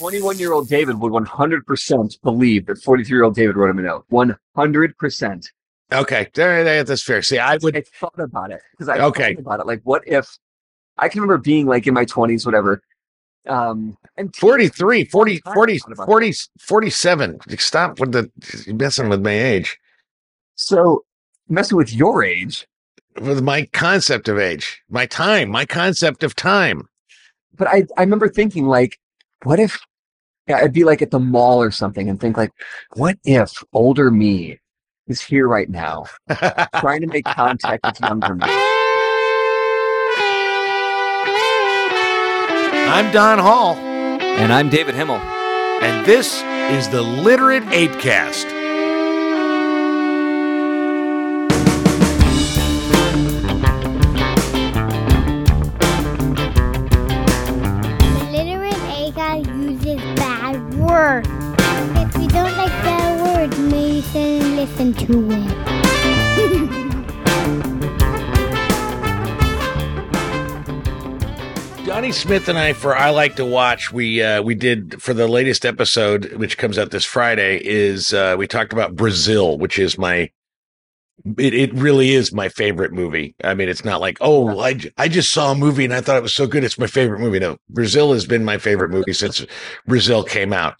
21 year old David would 100% believe that 43 year old David wrote him a note. 100%. Okay, that's fair. See, I would. I thought about it because I Okay. thought about it. Like, what if I can remember being like in my 20s, whatever. Um, and 43, 40, 40, 40, 47. Stop with the messing with my age, so messing with your age, with my concept of age, my time, my concept of time. but I, I remember thinking like, what if yeah, I'd be like at the mall or something and think like, what if older me is here right now trying to make contact with younger me? I'm Don Hall, And I'm David Himmel. and this is the Literate Apecast. Bad. If you don't like bad words, maybe then listen to it. Johnny Smith and I, for I like to watch, we uh, we did for the latest episode, which comes out this Friday, is uh, we talked about Brazil, which is my. It, it really is my favorite movie. I mean, it's not like, oh, I, I just saw a movie and I thought it was so good. It's my favorite movie. No, Brazil has been my favorite movie since Brazil came out.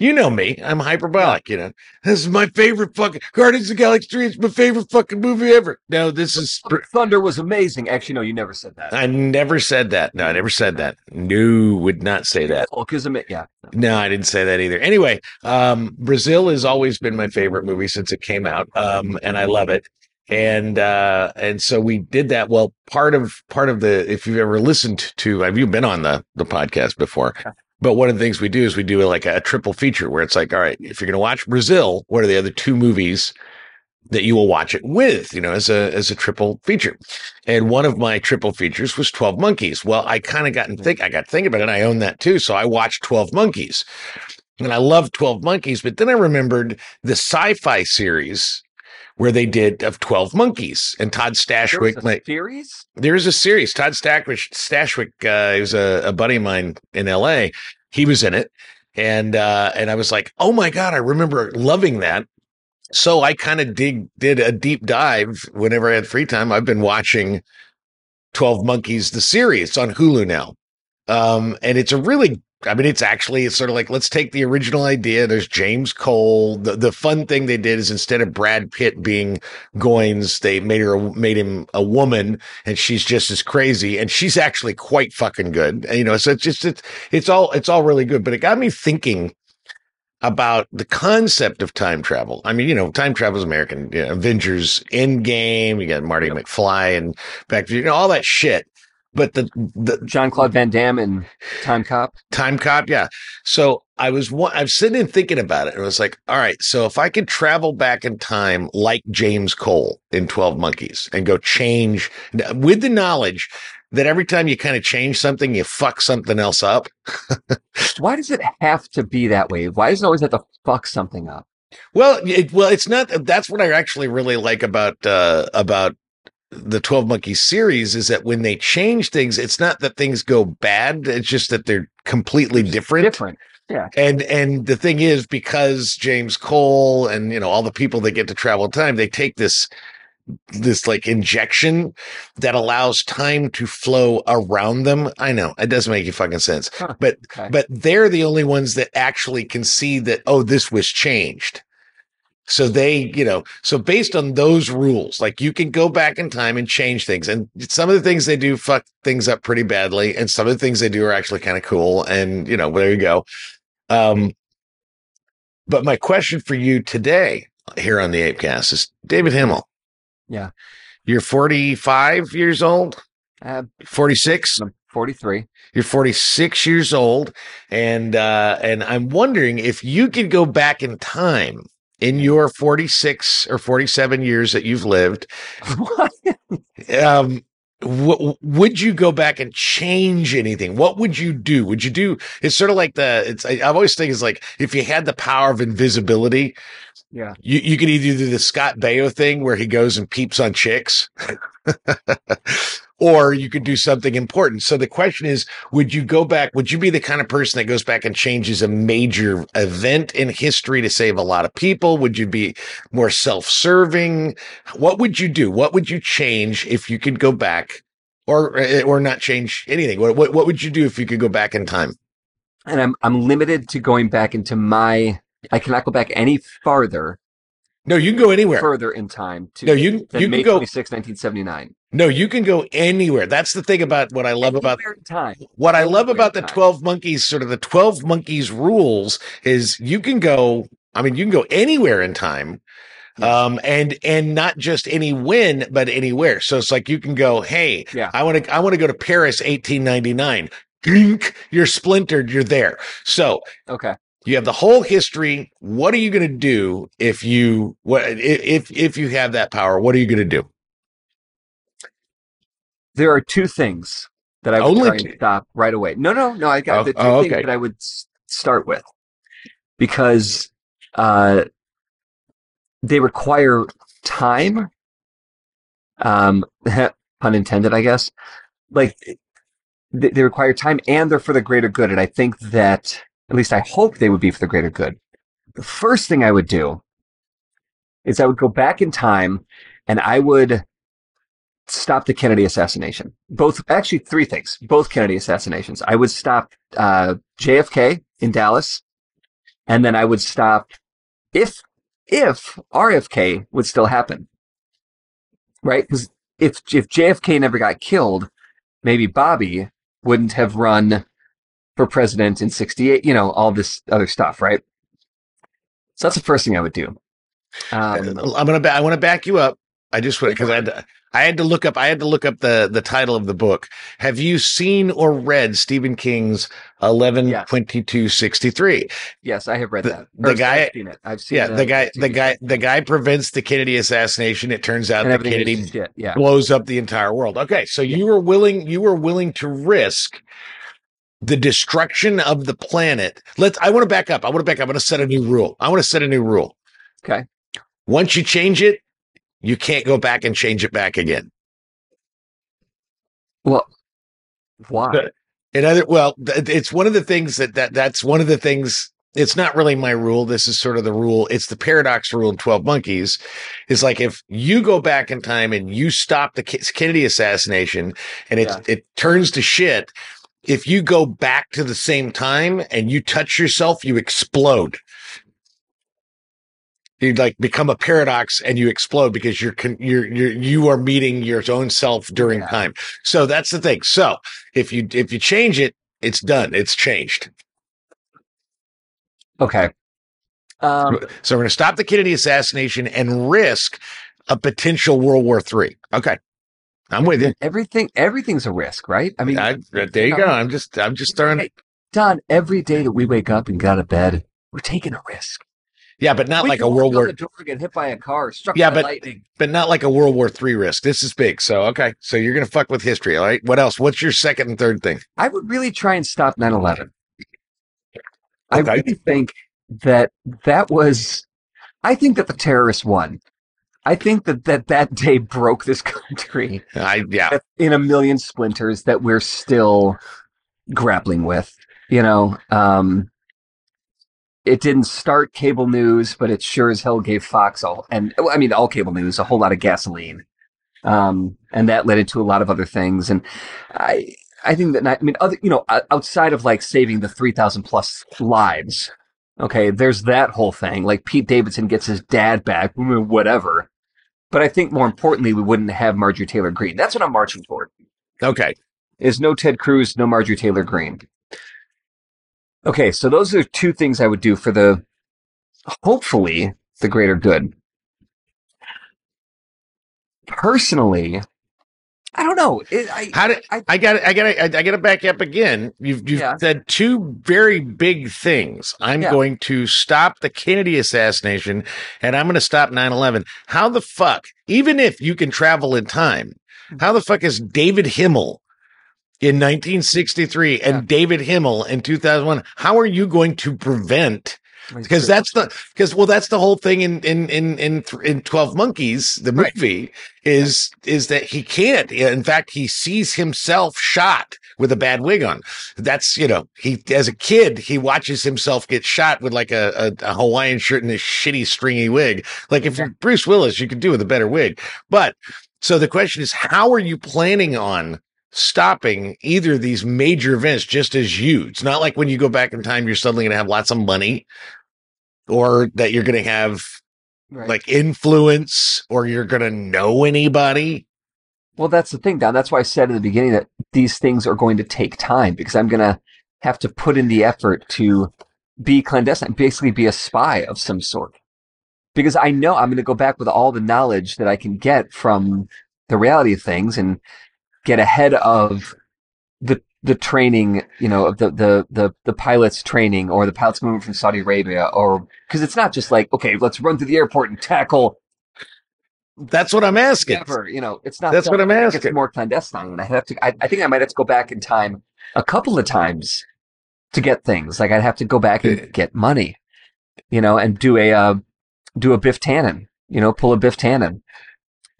You know me. I'm hyperbolic, you know. This is my favorite fucking Guardians of the Galaxy 3. It's my favorite fucking movie ever. No, this is Thunder was amazing. Actually, no, you never said that. I never said that. No, I never said that. No, would not say that. Hulk is ama- yeah. No, I didn't say that either. Anyway, um, Brazil has always been my favorite movie since it came out, um, and I love it. And uh, and so we did that. Well, part of part of the if you've ever listened to, have you been on the the podcast before? But one of the things we do is we do like a, triple feature where it's like, all right, if you're going to watch Brazil, what are the other two movies that you will watch it with? You know, as a as a triple feature. And one of my triple features was 12 Monkeys. Well, I kind of got and think I got thinking about it. And I own that too. So I watched 12 Monkeys. And I love 12 Monkeys, but then I remembered the sci-fi series where they did of 12 Monkeys and Todd Stashwick. a my- series? there is a series. Todd Stashwick, Stashwick uh, he was a, a buddy of mine in LA. He was in it. And uh, and I was like, oh my God, I remember loving that. So I kind of dig did a deep dive whenever I had free time. I've been watching 12 Monkeys, the series. It's on Hulu now. Um, and it's a really I mean, it's actually it's sort of like let's take the original idea. There's James Cole. The the fun thing they did is instead of Brad Pitt being Goines, they made her made him a woman, and she's just as crazy, and she's actually quite fucking good. And, you know, so it's just it's it's all it's all really good. But it got me thinking about the concept of time travel. I mean, you know, time travel is American. You know, Avengers Endgame. You got Marty McFly and back to you know all that shit. But the the Jean-Claude Van Damme and Time Cop. Time Cop, yeah. So I was wa- I was sitting and thinking about it, and I was like, all right, so if I could travel back in time like James Cole in Twelve Monkeys and go change with the knowledge that every time you kind of change something, you fuck something else up. Why does it have to be that way? Why does it always have to fuck something up? Well, it, well, it's not. That's what I actually really like about uh, about the Twelve Monkeys series is that when they change things, it's not that things go bad. It's just that they're completely different. Different. Yeah and and the thing is, because James Cole and you know all the people that get to travel time, they take this this like injection that allows time to flow around them. I know it doesn't make any fucking sense, Huh. but Okay. but they're the only ones that actually can see that oh this was changed. So they, you know, so based on those rules, like you can go back in time and change things. And some of the things they do fuck things up pretty badly. And some of the things they do are actually kind of cool. And, you know, there you go. Um, but my question for you today here on the Apecast is David Himmel. Yeah. You're 45 years old, Uh, 46. I'm 43. You're 46 years old, and uh, and I'm wondering if you could go back in time in your 46 or 47 years that you've lived. Um, w- would you go back and change anything? What would you do? Would you do? It's sort of like the. It's. I, I've always think it's like if you had the power of invisibility. Yeah. You you could either do the Scott Baio thing where he goes and peeps on chicks, or you could do something important. So the question is, would you go back? Would you be the kind of person that goes back and changes a major event in history to save a lot of people? Would you be more self-serving? What would you do? What would you change if you could go back, or eh, or not change anything? What what, what would you do if you could go back in time? And I'm I'm limited to going back into my. I cannot go back any farther No, you can go anywhere. further in time to No, you you May can go. 26, 1979. No, you can go anywhere. That's the thing about what I love about Anywhere in time. what I love about the time. 12 monkeys, sort of the 12 monkeys rules is you can go, I mean, you can go anywhere in time. Um, and, and not just any when, but anywhere. So it's like you can go, Hey, Yeah. I want to, I want to go to Paris, 1899. Dink, you're splintered. You're there. So Okay. You have the whole history. What are you going to do if you, what, if, if you have that power, what are you going to do? There are two things that I would Only try and stop right away. No, no, no. I got Oh, the two oh, things that I would start with because uh, they require time. Um, pun intended, I guess. Like they, they require time, and they're for the greater good. And I think that, at least I hope they would be for the greater good. The first thing I would do is I would go back in time, and I would stop the Kennedy assassination. Both, actually, three things. Both Kennedy assassinations. I would stop uh, JFK in Dallas, and then I would stop if if RFK would still happen, right? Because if if JFK never got killed, maybe Bobby wouldn't have run for president in '68. You know, all this other stuff, right? So that's the first thing I would do. Um, I'm gonna. Ba- I want to back you up. I just want because I had to. I had to look up. I had to look up the the title of the book. Have you seen or read Stephen King's Eleven Yes. Twenty Two Sixty Three? yes, I have read The- that. the guy- I've seen it. I've seen Yeah, the guy. The guy. The guy prevents the Kennedy assassination. It turns out that Kennedy. Yeah. blows up the entire world. Okay, so you were willing. You were willing to risk the destruction of the planet. Let's. I want to back up. I want to back up. I want to set a new rule. I want to set a new rule. Okay. Once you change it, you can't go back and change it back again. Well, why? But- In other, well, it's one of the things that, that that's one of the things. It's not really my rule. This is sort of the rule. It's the paradox rule in 12 monkeys. Is like if you go back in time and you stop the Kennedy assassination and it, Yeah. it turns to shit. If you go back to the same time and you touch yourself, you explode. You like become a paradox and you explode because you're, con- you're, you're, you are meeting your own self during Yeah. time. So that's the thing. So if you, if you change it, it's done. It's changed. Okay. Um, So we're going to stop the Kennedy assassination and risk a potential World War Three. Okay. I'm with you. everything, everything's a risk, right? I mean, I, there you go. I'm just, I'm just throwing Hey, Don, every day that we wake up and get out of bed, we're taking a risk. Yeah, but not We like a World War, door, get hit by a car, struck Yeah, by but- lightning. but not like a World War Three risk. This is big. So okay. So you're going to fuck with history. All right. What else? What's your second and third thing? I would really try and stop 9/11. I really think that that was. I think that the terrorists won. I think that that, that day broke this country I yeah. in a million splinters that we're still grappling with. You know, um, it didn't start cable news, but it sure as hell gave Fox all, and I mean, all cable news a whole lot of gasoline. Um, and that led into a lot of other things. And I, I think that, I mean, other, you know, outside of like saving the 3,000 plus lives, okay, there's that whole thing. Like Pete Davidson gets his dad back, mm, whatever. But I think more importantly, we wouldn't have Marjorie Taylor Greene. That's what I'm marching toward Okay. is no Ted Cruz, no Marjorie Taylor Greene. Okay, so those are two things I would do for the hopefully the greater good. Personally, I don't know. It, I, How did I- I got I got I, I got to back up again. You've you've Yeah. said two very big things. I'm Yeah. going to stop the Kennedy assassination and I'm going to stop 9/11. How the fuck? Even if you can travel in time, mm-hmm. how the fuck is David Himmel in 1963 and Yeah. David Himmel in 2001? How are you going to prevent because that's the because well that's the whole thing in in in in in 12 monkeys the Right. movie is is that he can't in fact he sees himself shot with a bad wig on. That's you know he as a kid he watches himself get shot with like a, a, a hawaiian shirt and a shitty stringy wig. Like if you're bruce willis you could do with a better wig. But so the question is how are you planning on stopping either of these major events just as you it's not like when you go back in time you're suddenly going to have lots of money or that you're going to have Right. like influence or you're going to know anybody. Well, that's the thing, Don. That's why I said in the beginning that these things are going to take time because I'm going to have to put in the effort to be clandestine, basically be a spy of some sort. Because I know I'm going to go back with all the knowledge that I can get from the reality of things and get ahead of the training, you know, of the the the, the pilots training or the pilots coming from Saudi Arabia or because it's not just like okay, let's run through the airport and tackle That's what I'm asking. Never, you know, it's not. That's what I'm asking. It's more clandestine, and I have to. I, I think I might have to go back in time a couple of times to get things. Like I'd have to go back and get money, you know, and do a uh, do a Biff Tannen, you know, pull a Biff Tannen,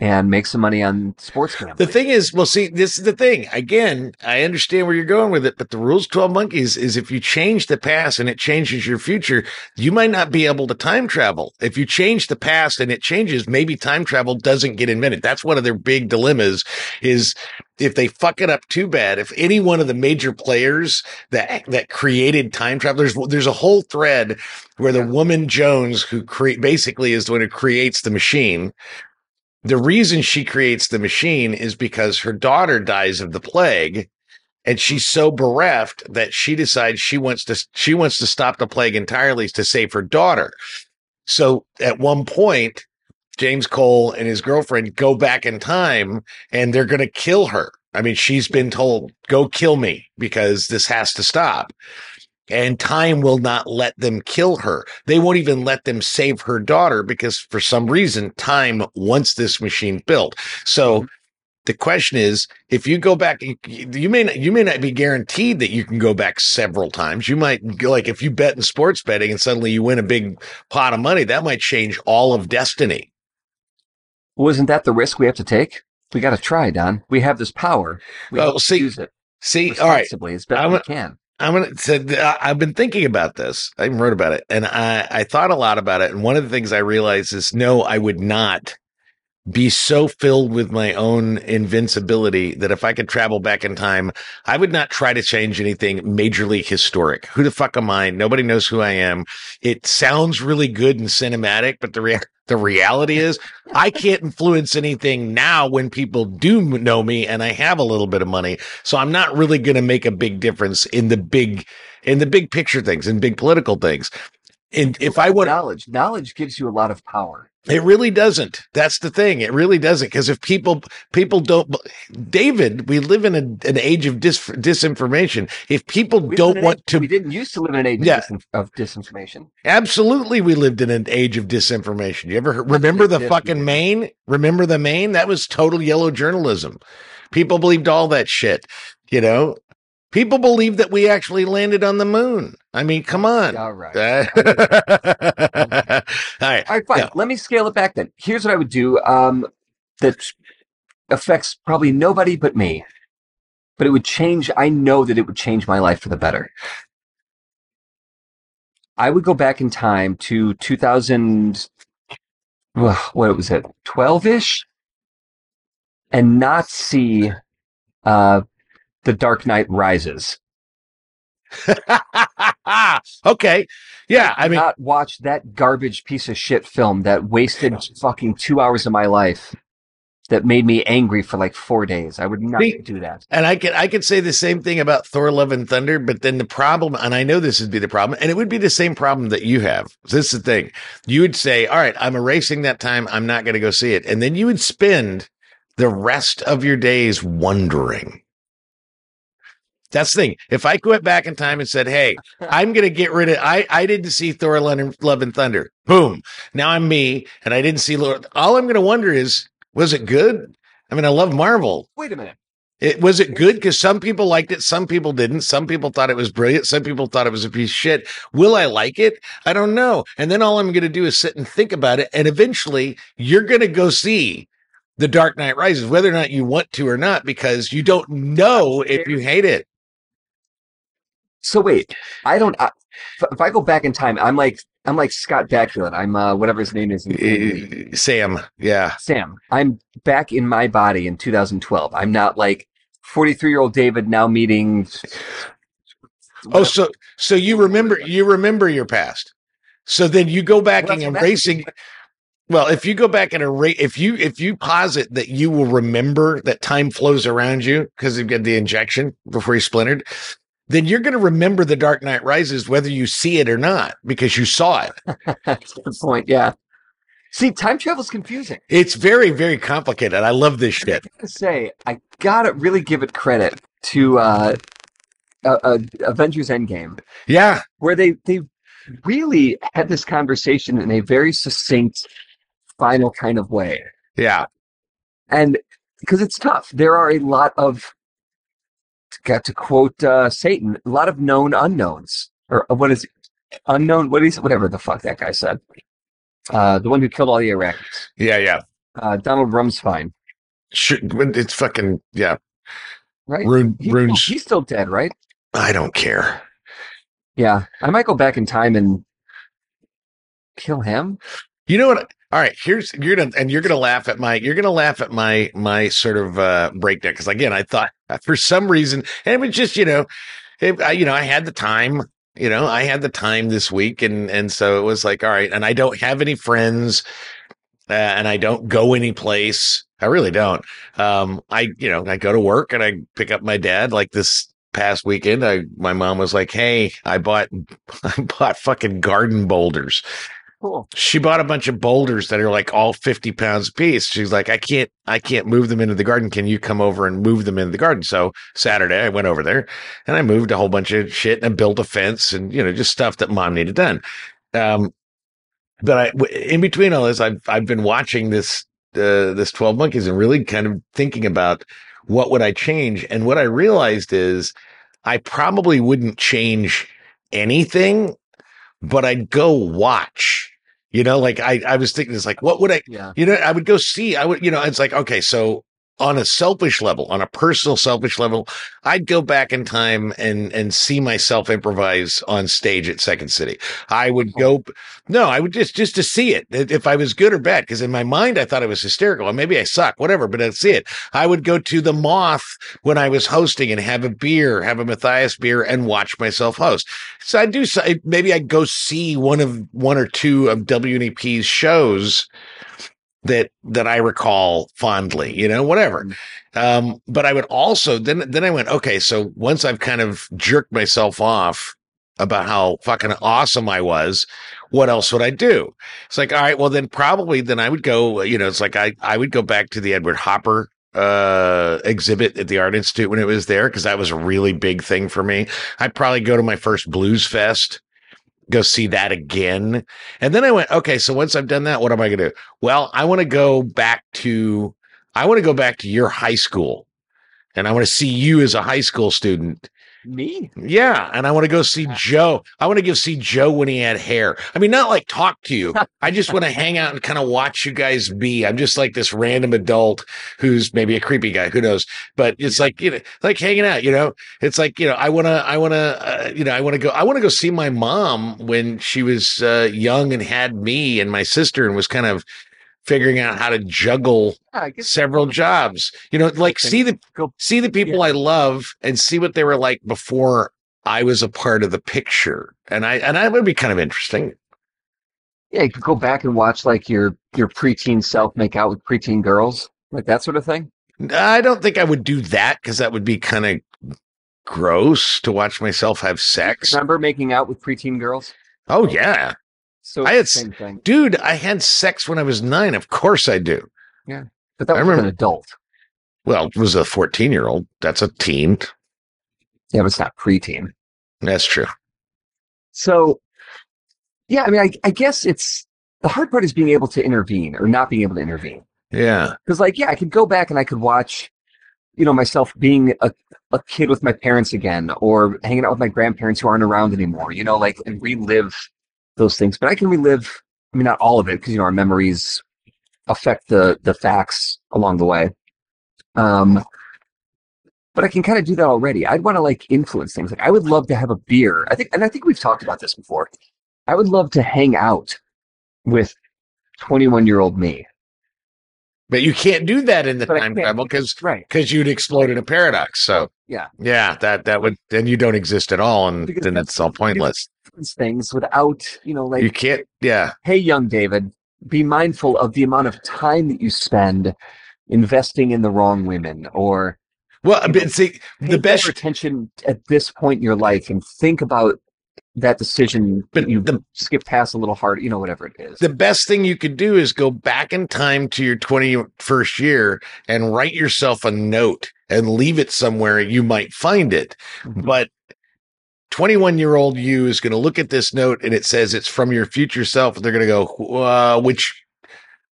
and make some money on sports gambling. The thing is, well, see, this is the thing. Again, I understand where you're going with it, but the rules 12 monkeys is if you change the past and it changes your future, you might not be able to time travel. If you change the past and it changes, maybe time travel doesn't get invented. That's one of their big dilemmas is if they fuck it up too bad, if any one of the major players that that created time travel, there's there's a whole thread where the woman Jones, who create basically is the one who creates the machine, the reason she creates the machine is because her daughter dies of the plague and she's so bereft that she decides she wants to she wants to stop the plague entirely to save her daughter. So at one point james cole and his girlfriend go back in time and they're going to kill her. I mean she's been told go kill me because this has to stop and time will not let them kill her. They won't even let them save her daughter because for some reason time wants this machine built. So mm-hmm. the question is, if you go back, you, you may not, you may not be guaranteed that you can go back several times. You might go like if you bet in sports betting and suddenly you win a big pot of money, that might change all of destiny. Wasn't that the risk we have to take? We got to try, Don. We have this power. We Well, see- use it See, all right. as best I'm we can. I'm gonna. I- I've been thinking about this. I even wrote about it, and I I thought a lot about it. And one of the things I realized is, no, I would not be so filled with my own invincibility that if I could travel back in time, I would not try to change anything majorly historic. Who the fuck am I? Nobody knows who I am. It sounds really good and cinematic, but the rea- the reality is, I can't influence anything now when people do know me and I have a little bit of money. So I'm not really going to make a big difference in the big, in the big picture things and big political things. And if I would, knowledge, knowledge gives you a lot of power. It really doesn't. That's the thing. It really doesn't. Because if people, people don't, David, we live in a, an age of dis, disinformation. If people We don't want age- to We didn't used to live in an age Yeah. of, disinformation. Absolutely, we lived in an age of disinformation. You ever heard, remember the fucking. Maine? Remember the Maine? That was total yellow journalism. People believed all that shit. You know, people believed that we actually landed on the moon. I mean, come on. All right. Uh, all right. All right, fine. Yeah. Let me scale it back then. Here's what I would do um, that affects probably nobody but me, but it would change. I know that it would change my life for the better. I would go back in time to 2000, ugh, what was it, 12 ish, and not see uh, The Dark Knight Rises. okay. Yeah. I mean, not watch that garbage piece of shit film that wasted fucking two hours of my life that made me angry for like four days. I would not See- do that. And I could I could say the same thing about Thor: Love and Thunder, but then the problem, and I know this would be the problem, and it would be the same problem that you have. This is the thing: you would say, "All right, I'm erasing that time. I'm not going to go see it," and then you would spend the rest of your days wondering. That's the thing. If I went back in time and said, "Hey, I'm going to get rid of," I I didn't see Thor: Love and- Love and Thunder. Boom. Now I'm me, and I didn't see Lord. All I'm going to wonder is, was it good? I mean, I love Marvel. Wait a minute. It was it good because some people liked it, some people didn't. Some people thought it was brilliant, some people thought it was a piece of shit. Will I like it? I don't know. And then all I'm going to do is sit and think about it, and eventually you're going to go see the Dark Knight Rises, whether or not you want to or not, because you don't know if you hate it. So wait, I don't. I, if- I go back in time, I'm like I'm like Scott Bakula. I'm uh, whatever his name is. in the movie. Uh, Sam, yeah. Sam. I'm back in my body in 2012. I'm not like 43 year old David now meeting. Oh, so so you remember you remember your past. So then you go back Well, and that's what I'm erasing. Well, if you go back and erase, if you if you posit that you will remember that time flows around you because you get the injection before you splintered, then you're going to remember the Dark Knight Rises whether you see it or not because you saw it. That's the point. Yeah. See, time travel is confusing. It's very very complicated. I love this I shit. gotta say, I gotta really give it credit to uh, uh, uh, Avengers Endgame, Yeah, where they they really had this conversation in a very succinct, final kind of way. yeah, and because it's tough there are a lot of got to quote uh, satan a lot of known unknowns or uh, what is it? unknown what is whatever the fuck that guy said uh, the one who killed all the iraqis yeah, yeah. uh, donald rumsfine Sure, it's fucking yeah. right Rune, He- runes. he's still dead right I don't care. yeah i might go back in time and kill him You know what? All right, here's you're gonna and you're gonna laugh at my you're gonna laugh at my my sort of uh breakdown because again I thought for some reason. And it was just you know it, I, you know I had the time you know I had the time this week. And and so it was like all right and I don't have any friends uh, and I don't go any place I really don't. Um I you know I go to work and I pick up my dad. Like this past weekend I my mom was like hey I bought I bought fucking garden boulders cool she bought a bunch of boulders that are like all 50 pounds a piece. She's like, I can't, I can't move them into the garden. Can you come over and move them into the garden? So Saturday I went over there and I moved a whole bunch of shit and I built a fence and, you know, just stuff that mom needed done. Um, but I, in between all this, I've, I've been watching this, uh, this 12 monkeys and really kind of thinking about what would I change? And what I realized is I probably wouldn't change anything, but I'd go watch. You know, like I, I was thinking, it's like, what would I, yeah. you know, I would go see, I would, you know, it's like, okay, so on a selfish level, on a personal selfish level, I'd go back in time and, and see myself improvise on stage at Second City. I would oh. go, no, I would just, just to see it, if I was good or bad. Cause in my mind, I thought I was hysterical. Or maybe I suck, whatever, but I'd see it. I would go to the moth when I was hosting and have a beer, have a Matthias beer and watch myself host. So I do, maybe I'd go see one of, one or two of WNEP's shows that that I recall fondly, you know, whatever. Um, but I would also then then I went, okay, so once I've kind of jerked myself off about how fucking awesome I was, what else would I do? It's like, all right, well then probably then I would go, you know, it's like I I would go back to the Edward Hopper uh exhibit at the art institute when it was there because that was a really big thing for me i'd probably go to my first blues fest go see that again and then I went, okay, so once I've done that, what am I going to do? Well, I want to go back to, I want to go back to your high school and I want to see you as a high school student. Me Yeah. And I want to go see Joe. I want to go see Joe when he had hair. I mean, not like talk to you. I just want to hang out and kind of watch you guys be. I'm just like this random adult who's maybe a creepy guy. Who knows? But it's like, you know, like hanging out, you know, it's like, you know, I want to, I want to, uh, you know, I want to go, I want to go see my mom when she was uh, young and had me and my sister and was kind of figuring out how to juggle yeah, several jobs. You know, like see the see the people I love and see what they were like before I was a part of the picture. And I and that would be kind of interesting. yeah you could go back and watch like your your preteen self make out with preteen girls like that sort of thing I don't think I would do that because that would be kind of gross to watch myself have sex. remember making out with preteen girls Oh yeah. So I had the same thing Dude, I had sex when I was nine. Of course I do. Yeah. But that I was with an adult Well, it was a 14 year old. That's a teen. yeah but it's not preteen That's true. So, yeah, I mean, I, I guess it's the hard part is being able to intervene or not being able to intervene. Yeah. Because, like, yeah, I could go back and I could watch you know, myself being a, a kid with my parents again or hanging out with my grandparents who aren't around anymore, you know, like and relive those things. But I can relive, I mean, not all of it because, you know, our memories affect the, the facts along the way. Um, but I can kind of do that already. I'd want to like influence things. Like I would love to have a beer. I think, and I think we've talked about this before. I would love to hang out with 21 year old me. But you can't do that in the But time travel because Right. because you'd explode in a paradox. So Yeah. yeah, that that would then you don't exist at all, and Because then that's- it's all pointless. Things without, you know, like you can't. Yeah, hey, young David, be mindful of the amount of time that you spend investing in the wrong women or well, You know, see, the best. attention at this point in your life and think about that decision But you skip past a little hard, you know, whatever it is. the best thing you could do is go back in time to your 21st year and write yourself a note and leave it somewhere you might find it. Mhm. But 21 year old you is going to look at this note and it says it's from your future self. And they're going to go, uh, which,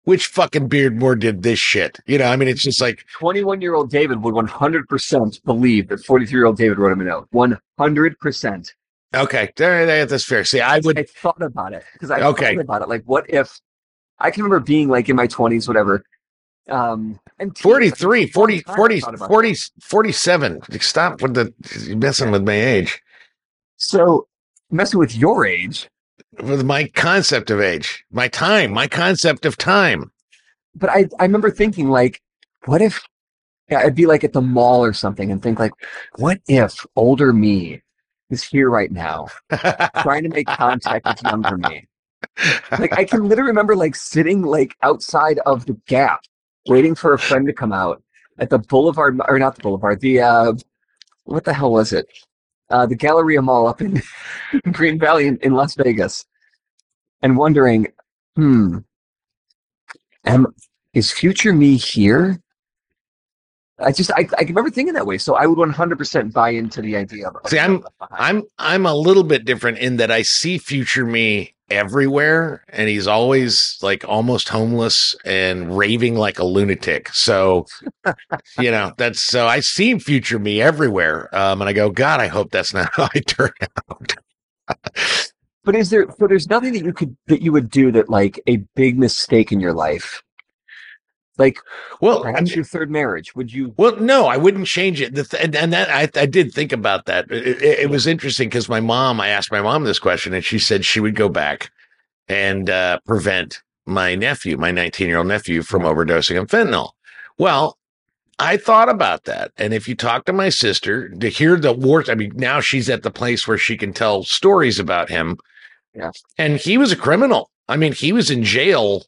which fucking Beardmore did this shit? You know, I mean, it's just like, 21 year old David would 100% believe that 43 year old David wrote him a note. 100%. Okay, there, there- that's fair. See, I would, I thought about it because I Okay. thought about it. Like, what if I can remember being like in my 20s, whatever. Um, and teens, 43, like, 40, one time I 40, 40, 47. Stop with the you're messing with my age. So, messing with your age, with my concept of age, my time, my concept of time. but I, I remember thinking, like, what if yeah, I'd be like at the mall or something and think, like, what if older me is here right now trying to make contact with younger me? Like, I can literally remember, like, sitting, like, outside of the gap, waiting for a friend to come out at the Boulevard, or not the Boulevard, the, uh, what the hell was it? Uh, the Galleria Mall up in Green Valley in, in Las Vegas and wondering, hmm, am, is future me here? I just, I, I remember thinking that way. So I would 100% buy into the idea of. See, I'm- I'm I'm a little bit different in that I see future me everywhere and he's always like almost homeless and raving like a lunatic. So you know, that's so I see future me everywhere. Um and I go, God, I hope that's not how I turn out. But is there so there's nothing that you could that you would do that like a big mistake in your life? Like well, perhaps your third marriage. Would you Well, no, I wouldn't change it. The th- and, and that I, I did think about that. It, it, it was interesting because my mom, I asked my mom this question, and she said she would go back and uh, prevent my nephew, my 19 year old nephew, from overdosing on fentanyl. Well, I thought about that, and if you talk to my sister to hear the wars, I mean, now she's at the place where she can tell stories about him. Yeah. and he was a criminal. I mean, he was in jail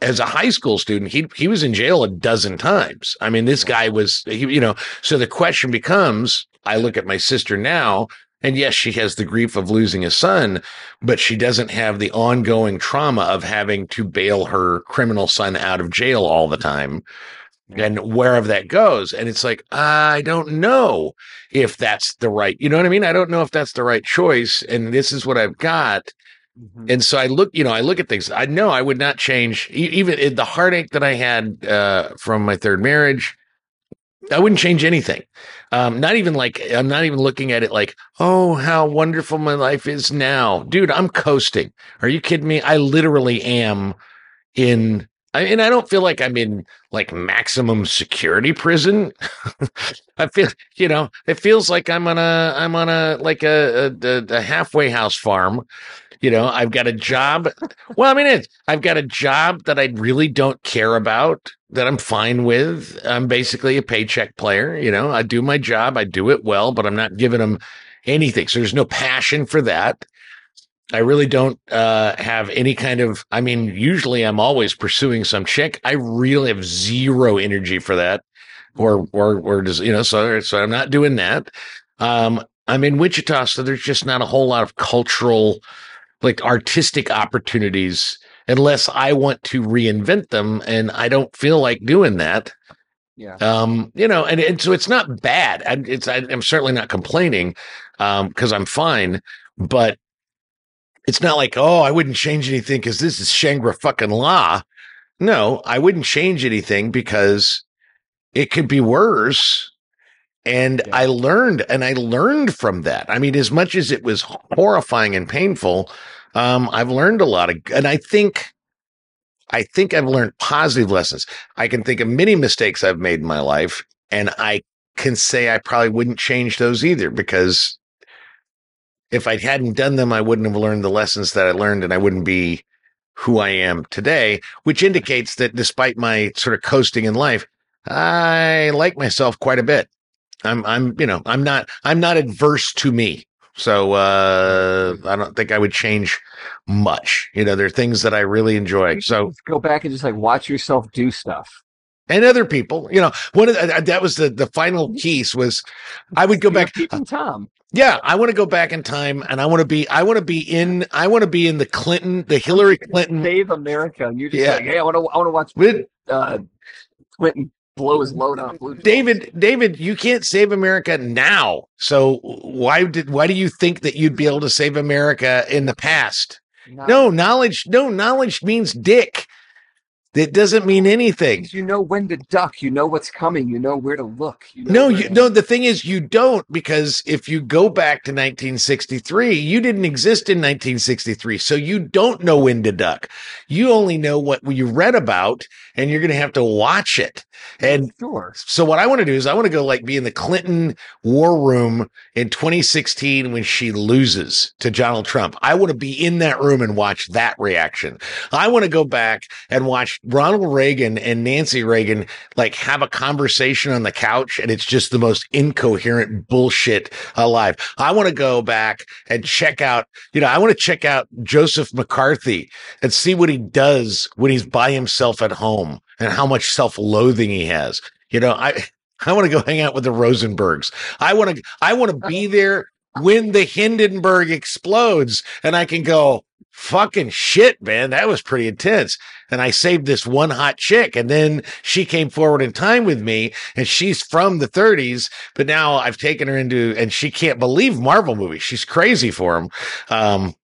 as a high school student, he he was in jail a dozen times. I mean, this guy was, he, you know. So the question becomes: I look at my sister now, and yes, she has the grief of losing a son, but she doesn't have the ongoing trauma of having to bail her criminal son out of jail all the time. And wherever that goes, and it's like I don't know if that's the right, you know what I mean? I don't know if that's the right choice, and this is what I've got. And so I look, you know, I look at things. I know I would not change even the heartache that I had uh, from my third marriage. I wouldn't change anything. Um, not even like I'm not even looking at it like, oh, how wonderful my life is now, dude. I'm coasting. Are you kidding me? I literally am in, I, and I don't feel like I'm in like maximum security prison. I feel, you know, it feels like I'm on a, I'm on a like a, a, a halfway house farm. You know, I've got a job. Well, I mean, it's, I've got a job that I really don't care about, that I'm fine with. I'm basically a paycheck player. You know, I do my job, I do it well, but I'm not giving them anything. So there's no passion for that. I really don't uh, have any kind of. I mean, usually I'm always pursuing some chick. I really have zero energy for that, or or or does you know? So so I'm not doing that. Um, I'm in Wichita, so there's just not a whole lot of cultural, like artistic opportunities, unless I want to reinvent them, and I don't feel like doing that. Yeah. Um, you know, and, and so it's not bad. I, it's I, I'm certainly not complaining, um, because I'm fine, but it's not like oh, I wouldn't change anything because this is Shangri fucking La. No, I wouldn't change anything because it could be worse. And Yeah. I learned, and I learned from that. I mean, as much as it was horrifying and painful, um, I've learned a lot of, and I think, I think I've learned positive lessons. I can think of many mistakes I've made in my life, and I can say I probably wouldn't change those either because if I hadn't done them, I wouldn't have learned the lessons that I learned, and I wouldn't be who I am today, which indicates that despite my sort of coasting in life, I like myself quite a bit. I'm, I'm, you know, I'm not, I'm not adverse to me. So, uh, I don't think I would change much. You know, there are things that I really enjoy. So, go back and just like watch yourself do stuff. and other people, you know, one of the, that was the, the final piece was I would go back. Tom. Yeah, I want to go back in time and I want to be I want to be in I want to be in the Clinton, the Hillary Clinton. Save America. And you're just Yeah. like, hey, I want to, I want to watch With uh, Clinton blow his load on Blue. David, David, you can't save America now. So why did why do you think that you'd be able to save America in the past? No, knowledge, no, knowledge means dick. It doesn't mean anything. You know when to duck. You know what's coming. You know where to look. You know No, you no, the thing is you don't because if you go back to 1963, you didn't exist in 1963. So you don't know when to duck. You only know what you read about and you're going to have to watch it. And Sure. so what I want to do is I want to go like be in the Clinton war room in 2016 when she loses to Donald Trump. I want to be in that room and watch that reaction. I want to go back and watch Ronald Reagan and Nancy Reagan like have a conversation on the couch and it's just the most incoherent bullshit alive. I want to go back and check out, you know, I want to check out Joseph McCarthy and see what he does when he's by himself at home and how much self-loathing he has. You know, I I want to go hang out with the Rosenbergs. I want to I want to be there when the Hindenburg explodes and I can go fucking shit, man. That was pretty intense. And I saved this one hot chick and then she came forward in time with me and she's from the 30s, but now I've taken her into and she can't believe Marvel movies. She's crazy for them. Um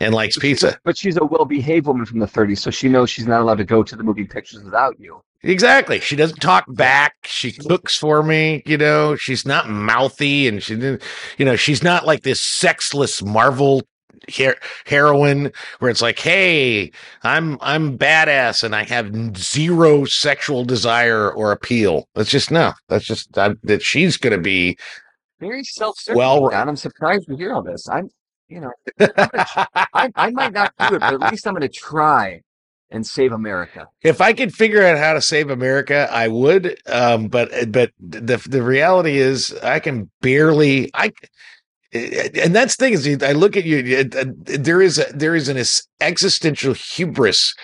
and likes pizza. But she's a well-behaved woman from the 30s, so she knows she's not allowed to go to the movie pictures without you. Exactly. She doesn't talk back. She cooks for me. You know, she's not mouthy and she didn't, you know, she's not like this sexless Marvel her- heroine where it's like, Hey, I'm, I'm badass and I have zero sexual desire or appeal. That's just no, that's just I, that she's going to be, Very self-certain. Well- Don. I'm surprised to hear all this. I'm, you know, I, I might not do it, but at least I'm going to try and save America. if I could figure out how to save America, I would. Um, but but the the reality is, I can barely. I and that's the thing is, I look at you. uh, There is a, there is an existential hubris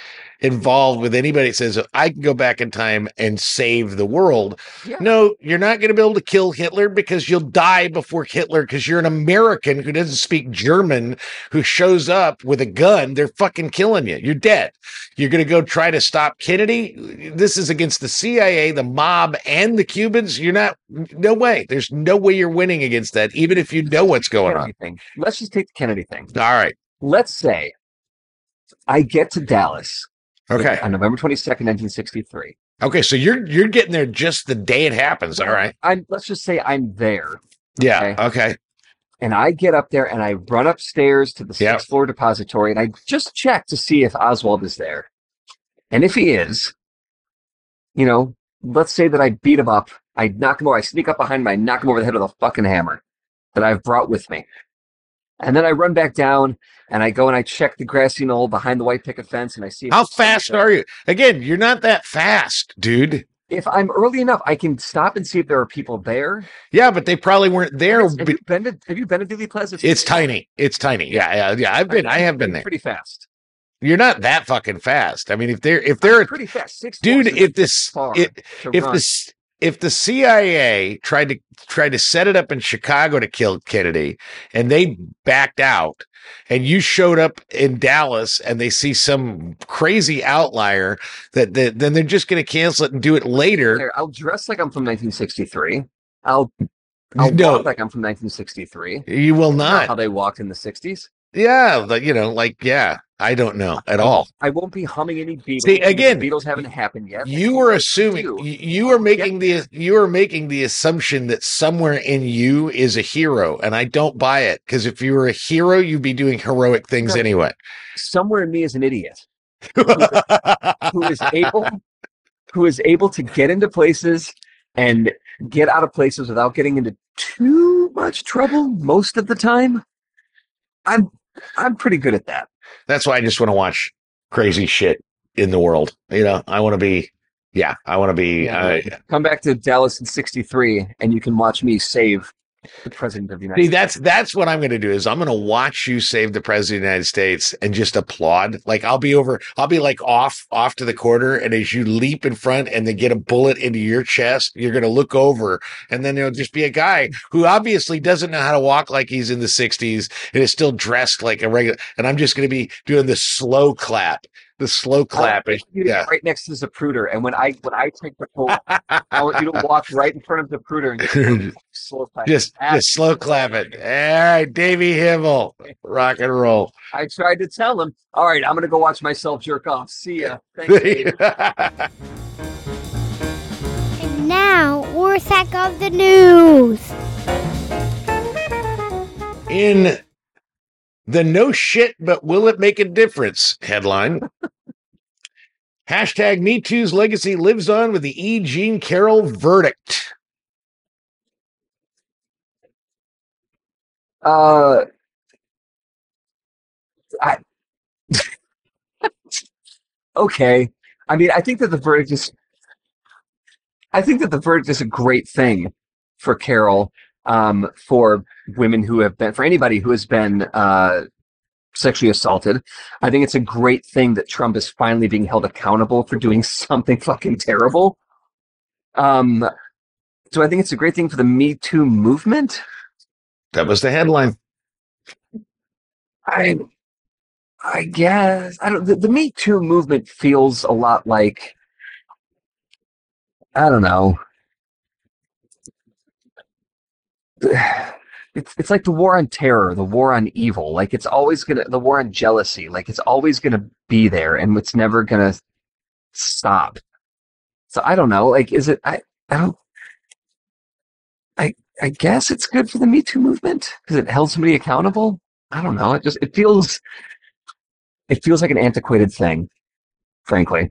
involved with anybody that says I can go back in time and save the world. Yeah. No, you're not going to be able to kill Hitler because you'll die before Hitler because you're an American who doesn't speak German who shows up with a gun. They're fucking killing you. You're dead. You're going to go try to stop Kennedy. This is against the CIA, the mob, and the Cubans. You're not, no way. There's no way you're winning against that, even if you know what's going on. Thing. Let's just take the Kennedy thing. All right. Let's say I get to Dallas Okay. on November 22nd, 1963. Okay. So you're, you're getting there just the day it happens. All right. I'm, let's just say I'm there Yeah. Okay. Okay. and I get up there and I run upstairs to the sixth Yep. floor depository and I just check to see if Oswald is there. And if he is, you know, let's say that I beat him up, I knock him over, I sneak up behind him, I knock him over the head with a fucking hammer that I've brought with me. And then I run back down and I go and I check the grassy knoll behind the white picket fence and I see How fast are you? Again, you're not that fast, dude. If I'm early enough, I can stop and see if there are people there. Yeah, but they probably weren't there. Have you been to, have you been to Dealey Plaza? It's tiny. It's tiny. Yeah, yeah, yeah. I've been. I have been there. Pretty fast. You're not that fucking fast. I mean, if they're if they're pretty fast. Six dude, if this far if if run. this if the CIA tried to tried to set it up in Chicago to kill Kennedy and they backed out and you showed up in Dallas and they see some crazy outlier that, that then they're just going to cancel it and do it later. I'll dress like I'm from 1963. I'll I'll No, walk like I'm from 1963. you will Not how they walked in the 60s. Yeah, like, you know, like yeah, I don't know at all. I won't be humming any Beatles. See, again, the Beatles haven't happened yet. You were assuming you, are making the you are making the assumption that somewhere in you is a hero, and I don't buy it because if you were a hero, you'd be doing heroic things No. anyway. Somewhere in me is an idiot who is able who is able to get into places and get out of places without getting into too much trouble most of the time. I'm I'm pretty good at that. That's why I just want to watch crazy shit in the world. You know, I want to be. Yeah, I want to be. Yeah. Uh, Come back to Dallas in '63, and you can watch me save the president of the United See, States. that's that's what I'm going to do is I'm going to watch you save the president of the United States and just applaud. Like I'll be over, I'll be like off off to the corner, and as you leap in front and then get a bullet into your chest, you're going to look over, and then there'll just be a guy who obviously doesn't know how to walk like he's in the 60s and is still dressed like a regular, and I'm just going to be doing the slow clap, the slow clap. I want you to Yeah. right next to Zapruder, and when I when I take the photo, I want you to walk right in front of Zapruder and just slow clap. Just, just slow clap it. All right, Davey Himmel, rock and roll. I tried to tell him, all right, I'm gonna go watch myself jerk off. See ya. Thanks, Dave." And now, Rorschach of the News. in the no shit, but will it make a difference headline. Hashtag Me Too's legacy lives on with the E. Jean Carroll verdict. Uh, I okay. I mean, I think that the verdict is. I think that the verdict is a great thing for Carroll, um, for women who have been, for anybody who has been uh, sexually assaulted. I think it's a great thing that Trump is finally being held accountable for doing something fucking terrible. Um, so I think it's a great thing for the Me Too movement. That was the headline. I I guess I don't the, the Me Too movement feels a lot like I don't know. It's it's like the war on terror, the war on evil. Like it's always gonna the war on jealousy. Like it's always gonna be there and it's never gonna stop. So I don't know. Like is it I I don't I I guess it's good for the Me Too movement because it held somebody accountable. I don't know. It just it feels it feels like an antiquated thing, frankly.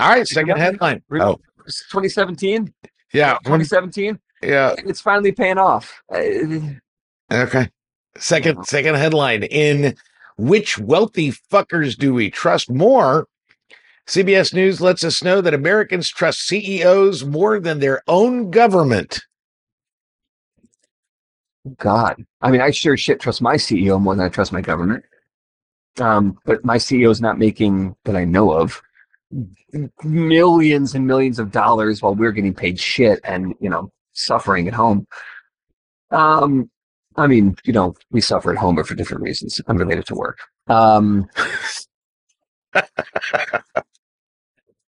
All right, second headline. Oh, 2017, yeah. 2017, Yeah. it's finally paying off. Okay. Second second headline in which wealthy fuckers do we trust more? CBS News lets us know that Americans trust CEOs more than their own government. God, I mean, I sure shit trust my CEO more than I trust my government. Um, but my CEO is not making that I know of millions and millions of dollars while we're getting paid shit and you know suffering at home. Um, I mean, you know, we suffer at home, but for different reasons unrelated to work. Um,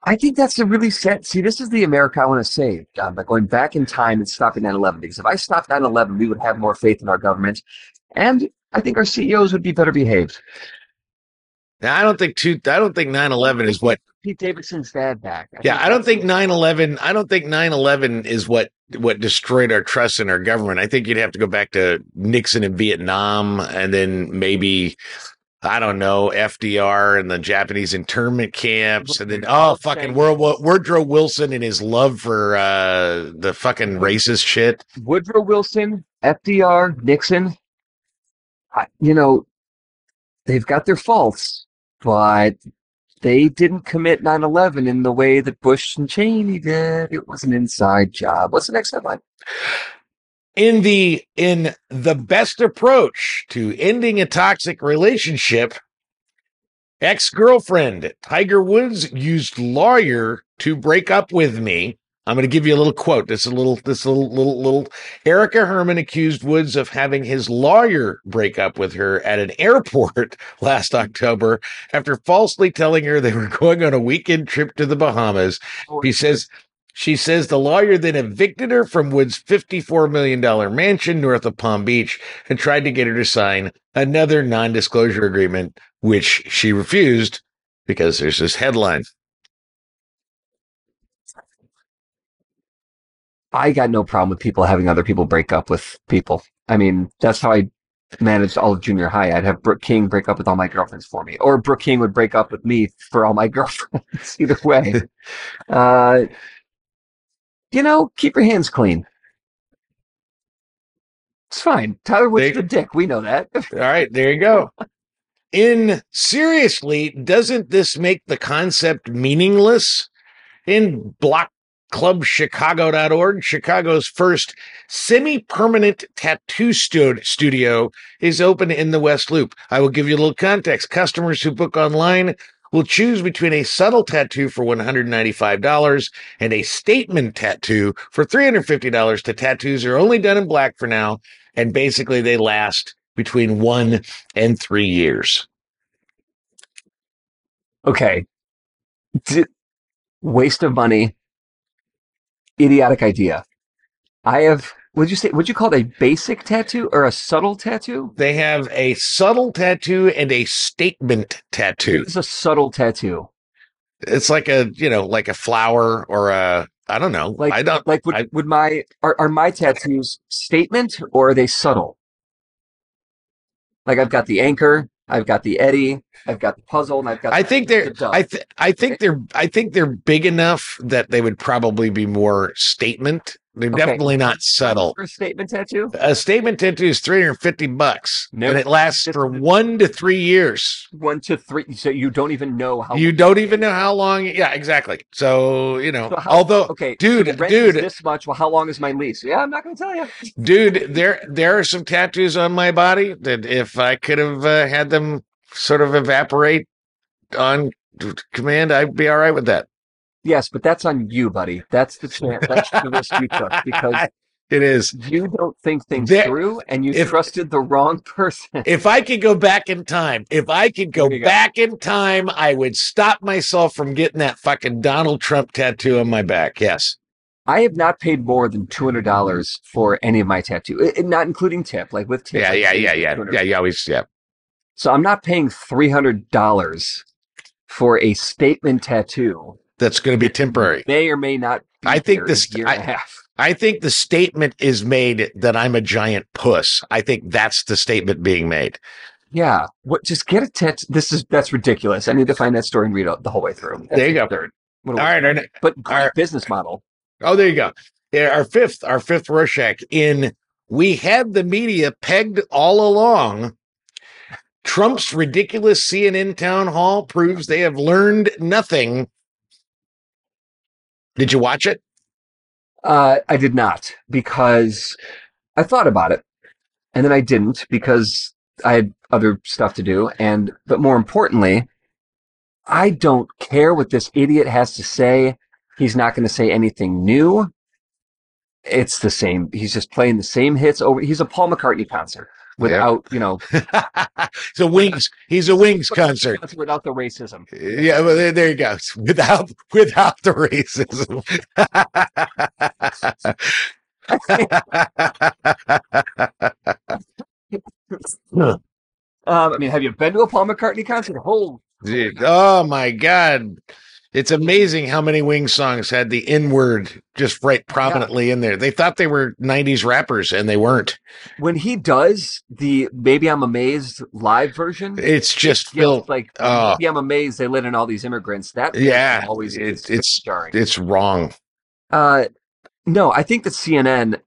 I think that's a really sad. See, this is the America I want to save, John, by going back in time and stopping 9 11. Because if I stopped 9 11, we would have more faith in our government. And I think our CEOs would be better behaved. Now, I don't think two I don't think 9/11 is what Pete Davidson's dad back. Yeah, I don't think 9/11 I don't think 9/11 is what what destroyed our trust in our government. I think you'd have to go back to Nixon in Vietnam and then maybe I don't know, FDR and the Japanese internment camps and then oh fucking World War Woodrow Wilson and his love for uh the fucking racist shit. Woodrow Wilson, FDR, Nixon, I, you know, they've got their faults, but they didn't commit 9 11 in the way that Bush and Cheney did. It was an inside job. What's the next headline? in the in the best approach to ending a toxic relationship ex-girlfriend tiger woods used lawyer to break up with me i'm going to give you a little quote. This is a little this little little little. Erica herman accused woods of having his lawyer break up with her at an airport last october after falsely telling her they were going on a weekend trip to the bahamas. Oh, he says She says the lawyer then evicted her from Wood's $54 million mansion north of Palm Beach and tried to get her to sign another non disclosure agreement, which she refused because there's this headline. I got no problem with people having other people break up with people. I mean, that's how I managed all of junior high. I'd have Brooke King break up with all my girlfriends for me, or Brooke King would break up with me for all my girlfriends. Either way, uh, you know, keep your hands clean. It's fine. Tiger Wood's the dick. We know that. All right, there you go. In seriously, doesn't this make the concept meaningless? In blockclubchicago.org, Chicago's first semi permanent tattoo studio is open in the West Loop. I will give you a little context. Customers who book online will choose between a subtle tattoo for $195 and a statement tattoo for $350. The tattoos are only done in black for now, and basically they last between one and three years. Okay. D- waste of money. Idiotic idea. I have. Would you say? Would you call it a basic tattoo or a subtle tattoo? They have a subtle tattoo and a statement tattoo. It's a subtle tattoo. It's like a, you know, like a flower or a, I don't know. Like, I don't, like would, I- would my are, are my tattoos statement or are they subtle? Like I've got the anchor, I've got the Eddie, I've got the puzzle, and I've got. I the- think they're, dove. I, th- I think they're, I think they're big enough that they would probably be more statement. They're Okay. definitely not subtle. for a statement tattoo. A statement tattoo is 350 bucks Nope. and it lasts for one to three years. One to three. So you don't even know how. You don't even know how long. Yeah, exactly. So, you know, So how- although, Okay, dude, so the rent is dude, this much. Well, how long is my lease? Yeah, I'm not going to tell you. dude, there, there are some tattoos on my body that if I could have uh, had them sort of evaporate on command, I'd be all right with that. Yes, but that's on you, buddy. That's the chance. That's the risk you took because It is. you don't think things There- through, and you if- trusted the wrong person. If I could go back in time, if I could go you go. back in time, I would stop myself from getting that fucking Donald Trump tattoo on my back. Yes. I have not paid more than two hundred dollars for any of my tattoo, i- i- not including tip. Like with tip, Yeah, I'd yeah, yeah, yeah. Yeah, you always, yeah. So I'm not paying three hundred dollars for a statement tattoo. That's going to be temporary. May or may not. Be I think this- year I- and a half. I think the statement is made that I'm a giant puss. I think that's the statement being made. Yeah. What? Just get a tattoo. This is that's ridiculous. I need to find that story and read it the whole way through. There you go. Third. All right. But right. business model. Oh, there you go. Yeah, our fifth, our fifth Rorschach in we had the media pegged all along. Trump's ridiculous CNN town hall proves they have learned nothing. Did you watch it? Uh, I did not because I thought about it, and then I didn't because I had other stuff to do. And but more importantly, I don't care what this idiot has to say. He's not going to say anything new. It's the same. He's just playing the same hits over. He's a Paul McCartney concert without, you know, it's a wings. He's a wings concert. without the racism. Yeah, well, there, there you go. Without without the racism. Um, I mean, have you been to a Paul McCartney concert? Dude, oh my god. It's amazing how many Wings songs had the N word just right prominently in there. They thought they were 90s rappers and they weren't. when he does the "Maybe I'm Amazed" live version, It's just Yeah, Phil. like oh. maybe I'm amazed they let in all these immigrants. That Yeah, always it- it's- jarring. It's wrong. Uh, no, I think that CNN.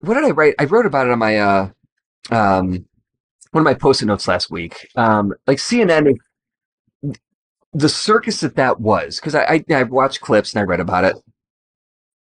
What did I write? I wrote about it on my uh, um, one of my post-it notes last week. Um, like CNN, the circus that that was, because I, I I watched clips and I read about it.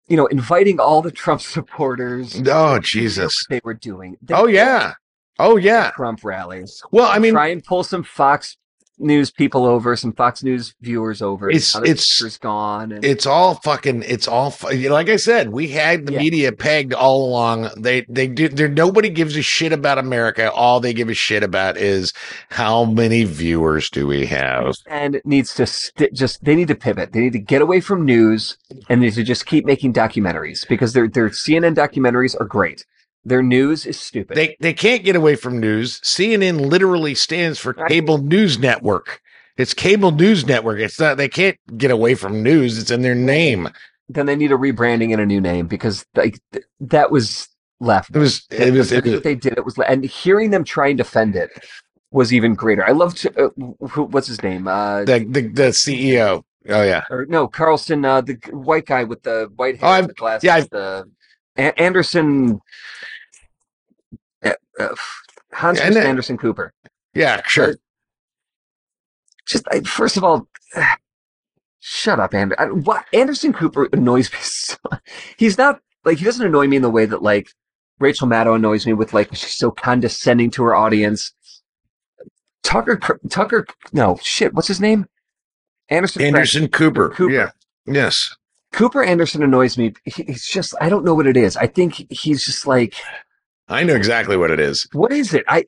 You know, inviting all the Trump supporters. Oh, Jesus. They were doing. They Oh, yeah. Oh, yeah. Trump rallies. Well, I mean, try and pull some Fox News people over, some Fox News viewers over. It's- it's- gone. And, It's all fucking. It's all like I said. We had the Yeah. media pegged all along. They they do. There nobody gives a shit about America. All they give a shit about is how many viewers do we have. and it needs to st- just they need to pivot. They need to get away from news and they need to just keep making documentaries because their their CNN documentaries are great. Their news is stupid. They they can't get away from news. CNN literally stands for cable news network. It's cable news network. It's not. They can't get away from news. It's in their name. then they need a rebranding and a new name because like th- that was left. It was. It was. It That's was what they did. It was and hearing them try and defend it was even greater. I loved uh, who, what's his name? Uh, the, the the CEO. Oh yeah. or no, Carlson, uh, the white guy with the white hair, Oh, and the glasses. yeah, I've- the A- Anderson, uh, uh, Hans Yeah, and Christian then- Anderson Cooper. Yeah. Sure. Just I, first of all, shut up, and what Anderson Cooper annoys me. So, he's not like he doesn't annoy me in the way that like Rachel Maddow annoys me with like she's so condescending to her audience. Tucker, Tucker, no shit. What's his name? Anderson. Frank- Anderson Cooper. Cooper. Yeah. Yes. Cooper Anderson annoys me. He- He's just I don't know what it is. I think he's just like I know exactly what it is. what is it? I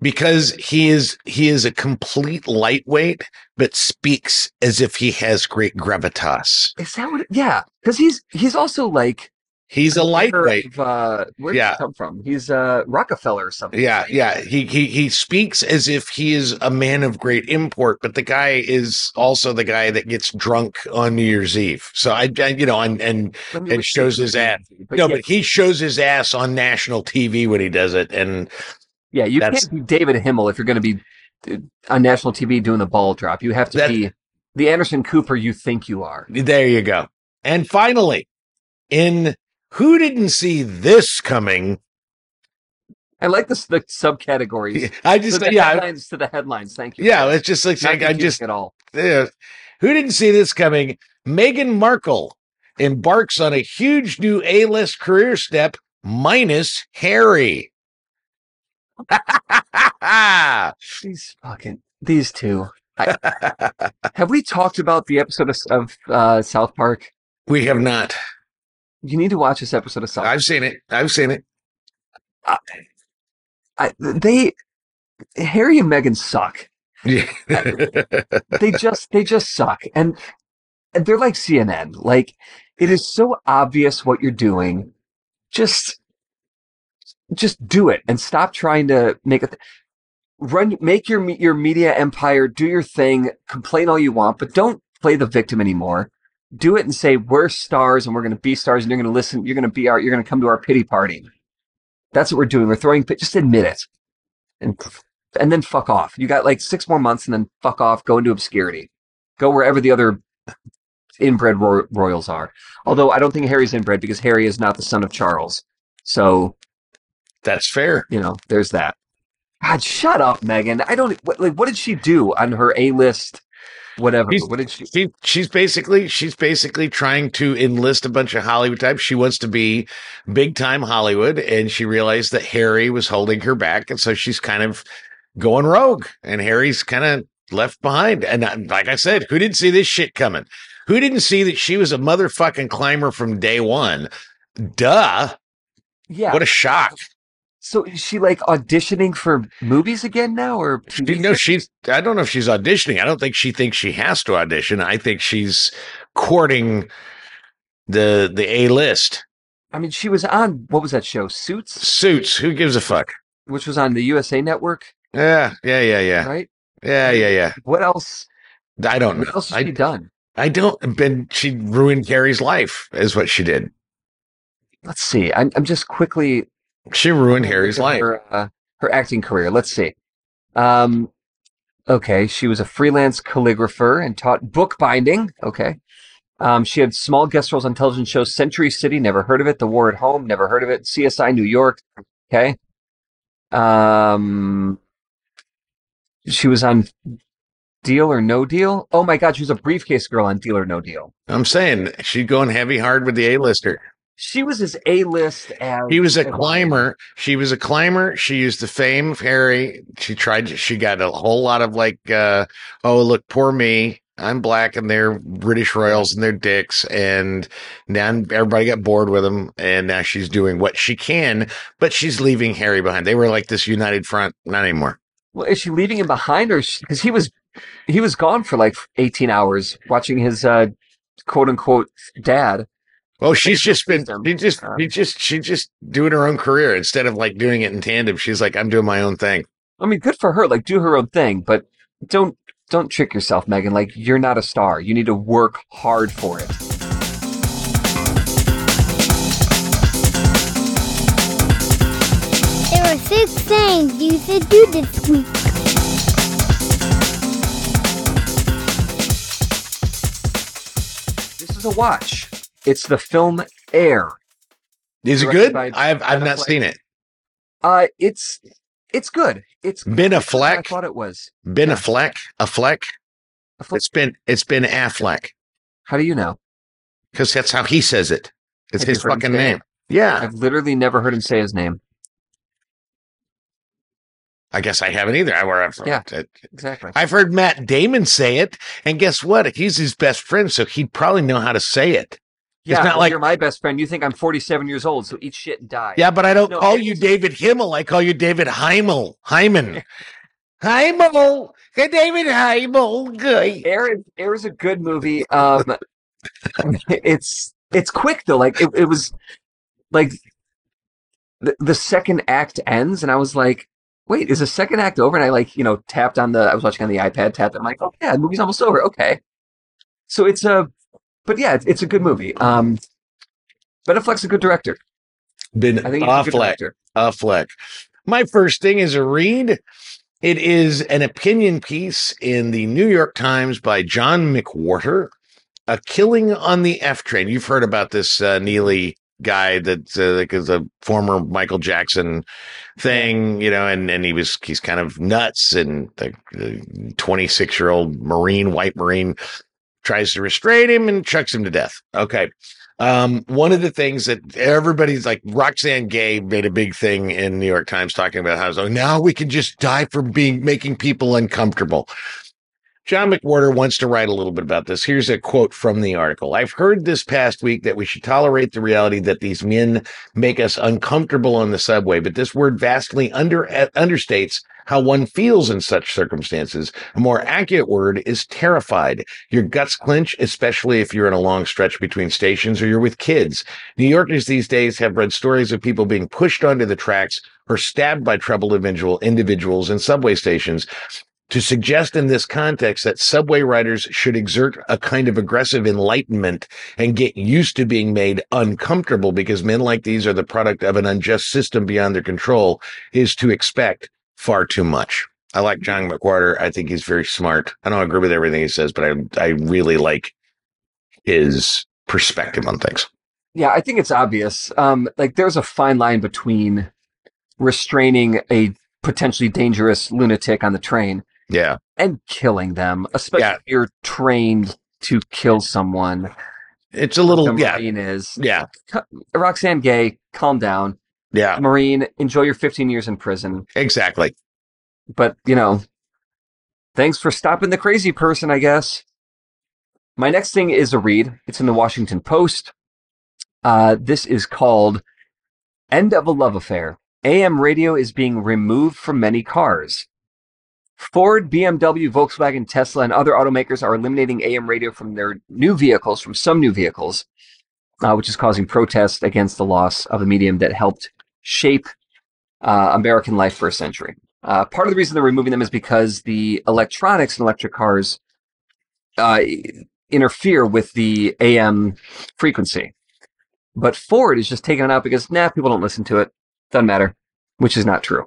because he is he is a complete lightweight but speaks as if he has great gravitas is that what? It, yeah, because he's he's also like he's a lightweight Of, uh, where did Yeah. he come from? He's uh Rockefeller or something. yeah yeah he, he he speaks as if he is a man of great import but the guy is also the guy that gets drunk on new year's eve so i, I you know and and and shows his ass. But no yeah, but he shows his ass on national tv when he does it and yeah, you can't be David Himmel if you're going to be uh, on national TV doing the ball drop. You have to That- be the Anderson Cooper you think you are. there you go and finally in who didn't see this coming I like this the subcategories. i just the yeah headlines to the headlines. Thank you. yeah it's just like saying i just at all. Yeah. Who didn't see this coming? Meghan Markle embarks on a huge new A list career step minus Harry. These fucking these two. I, have we talked about the episode of, of uh, South Park? we have not. You need to watch this episode of South. I've seen it. I've seen it. I, they Harry and Meghan suck. Yeah. They just they just suck, and, they're like CNN. Like it is so obvious what you're doing. Just just do it and stop trying to make it. Run, make your your media empire, do your thing, complain all you want, but don't play the victim anymore. Do it and say we're stars and we're going to be stars, and you're going to listen. You're going to be our. You're going to come to our pity party. That's what we're doing. We're throwing. Pit just admit it, and and then fuck off. You got like six more months, and then fuck off. Go into obscurity. Go wherever the other inbred ro- royals are. Although I don't think Harry's inbred because Harry is not the son of Charles. So That's fair. you know, there's that. God, shut up, Meghan. I don't what, like. What did she do on her A list? Whatever. He's- what did she? She she's basically she's basically trying to enlist a bunch of Hollywood types. She wants to be big time Hollywood, and she realized that Harry was holding her back, and so she's kind of going rogue. And Harry's kind of left behind. And uh, like I said, who didn't see this shit coming? Who didn't see that she was a motherfucking climber from day one? Duh! Yeah. What a shock! So is she like auditioning for movies again now, or She, no, she's. I don't know if she's auditioning. I don't think she thinks she has to audition. I think she's courting the the A list. I mean, she was on what was that show, Suits, Suits. Who gives a fuck? which was on the USA Network, Yeah, yeah, yeah, yeah, right? yeah, yeah, yeah. What else? I don't What know. else has she I, done? I don't. Been she ruined Harry's life is what she did. Let's see. I'm, I'm just quickly She ruined Harry's at life. Her, uh, her acting career. Let's see. Um, okay, she was a freelance calligrapher and taught bookbinding. Okay. Um, she had small guest roles on television shows Century City, never heard of it. The War at Home, never heard of it. CSI New York. Okay. Um, she was on Deal or No Deal. Oh my God, she was a briefcase girl on Deal or No Deal. I'm saying she's going heavy hard with the A lister. She was as a list as He was a climber. She was a climber. She used the fame of Harry. She tried. She got a whole lot of like, uh, oh look, poor me. I'm black and they're British royals and they're dicks. And now everybody got bored with them. And now she's doing what she can, but she's leaving Harry behind. They were like this united front. Not anymore. Well, is she leaving him behind, or because he was he was gone for like eighteen hours watching his uh, quote unquote dad? Oh, she's just been, she just, she just, she just doing her own career instead of like doing it in tandem. She's like, I'm doing my own thing. I mean, good for her. Like, do her own thing, but don't don't trick yourself, Meghan. Like, you're not a star. You need to work hard for it. There are six things you should do this week. This is a watch. It's the film Air. Is it good? I've, I've not Affleck. seen it. Uh, it's it's good. It's Ben what I Affleck? thought it was. Been Yeah. a fleck, a fleck. It's been, it's been Affleck How do you know? because that's how he says it. It's Have his fucking say it? name. Yeah. I've literally never heard him say his name. I guess I haven't either. I were, Yeah. Exactly. I've heard Matt Damon say it, and guess what? He's his best friend, so he'd probably know how to say it. Yeah, not well, like- you're my best friend. You think I'm 47 years old, so eat shit and die. Yeah, but I don't No, call you David Himmel. I call you David Heimel. Hyman. Heimel. Hey, David Heimel. Good. Air is, Air is a good movie. Um, it's it's quick though. Like it, it was like the the second act ends, and I was like, "Wait, is the second act over?" And I like you know tapped on the. I was watching on the iPad, tapped. I'm like, "Oh yeah, the movie's almost over." Okay, so it's a, but yeah, it's, it's a good movie. Um, Ben Affleck's a good director. Been I think Affleck. Affleck. My first thing is a read. It is an opinion piece in the New York Times by John McWhorter, A Killing on the F Train. You've heard about this uh, Neely guy that uh, like is a former Michael Jackson thing, you know, and, and he was, he's kind of nuts and the 26 year old Marine, white Marine tries to restrain him and chucks him to death. Okay. Um, one of the things that everybody's like Roxane Gay made a big thing in New York Times talking about how so now we can just die from being making people uncomfortable. John McWhorter wants to write a little bit about this. Here's a quote from the article. I've heard this past week that we should tolerate the reality that these men make us uncomfortable on the subway, but this word vastly under uh, understates how one feels in such circumstances. A more accurate word is terrified. Your guts clench, especially if you're in a long stretch between stations or you're with kids. New Yorkers these days have read stories of people being pushed onto the tracks or stabbed by troubled individual individuals in subway stations. To suggest in this context that subway riders should exert a kind of aggressive enlightenment and get used to being made uncomfortable because men like these are the product of an unjust system beyond their control is to expect far too much. I like John McWhorter. I think he's very smart. I don't agree with everything he says, but I I really like his perspective on things. Yeah, I think it's obvious. Um, like there's a fine line between restraining a potentially dangerous lunatic on the train Yeah. and killing them, especially Yeah. if you're trained to kill someone. It's a little The yeah. Marine is Yeah. Roxane Gay. Calm down, Yeah. Marine. Enjoy your 15 years in prison. Exactly. But you know, thanks for stopping the crazy person. I guess. My next thing is a read. It's in the Washington Post. Uh, this is called "End of a Love Affair." AM radio is being removed from many cars. Ford, BMW, Volkswagen, Tesla, and other automakers are eliminating AM radio from their new vehicles, from some new vehicles, uh, which is causing protests against the loss of a medium that helped shape uh, American life for a century. Uh, part of the reason they're removing them is because the electronics in electric cars uh, interfere with the AM frequency. But Ford is just taking it out because, nah, people don't listen to it. Doesn't matter, which is not true.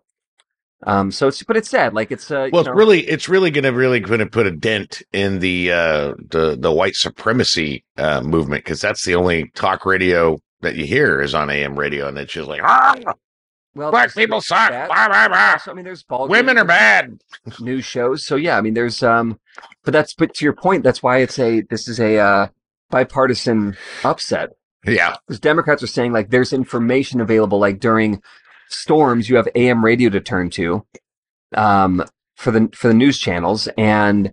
Um, so it's, but it's sad. Like it's, uh, Well, you it's really, it's really going to really going to put a dent in the uh, the the white supremacy uh, movement because that's the only talk radio that you hear is on AM radio, and it's just like ah, well, black people suck, blah, blah, blah. So, I mean, there's ball women are bad. news shows. So yeah, I mean, there's, um, but that's, but to your point, that's why it's a, this is a, uh, bipartisan upset. Yeah. Because Democrats are saying like there's information available, like during storms, you have AM radio to turn to, um, for the for the news channels, and